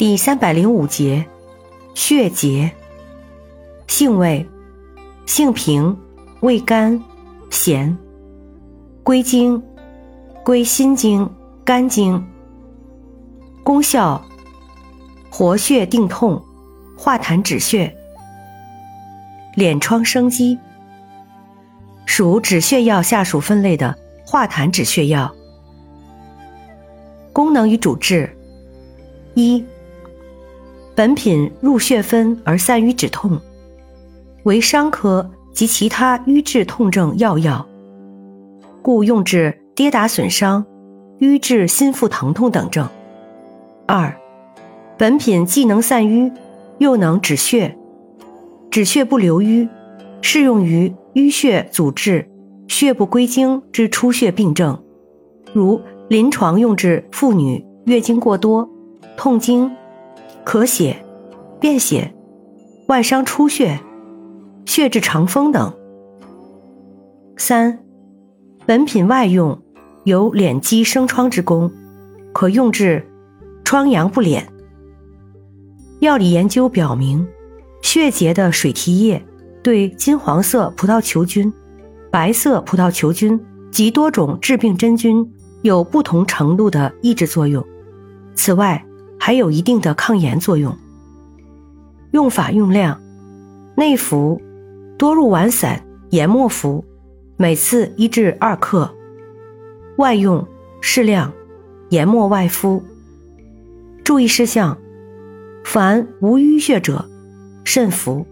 第三百零五节，血结。性味，性平，味甘，咸。归经，归心经、肝经。功效，活血定痛，化痰止血。敛疮生肌，属止血药下属分类的化痰止血药。功能与主治，一。本品入血分而散瘀止痛，为伤科及其他瘀滞痛症要药，故用治跌打损伤、瘀滞心腹疼痛等症。二，本品既能散瘀，又能止血，止血不留瘀，适用于淤血阻滞、血不归经之出血病症，如临床用治妇女月经过多、痛经。咳血、便血、外伤出血、血滞肠风等。三，本品外用有敛肌生疮之功，可用治疮疡不敛。药理研究表明，血结的水提液对金黄色葡萄球菌、白色葡萄球菌及多种致病真菌有不同程度的抑制作用。此外，还有一定的抗炎作用。用法用量：内服多入丸散、研末服，每次一至二克；外用适量，研末外敷。注意事项：凡无淤血者，慎服。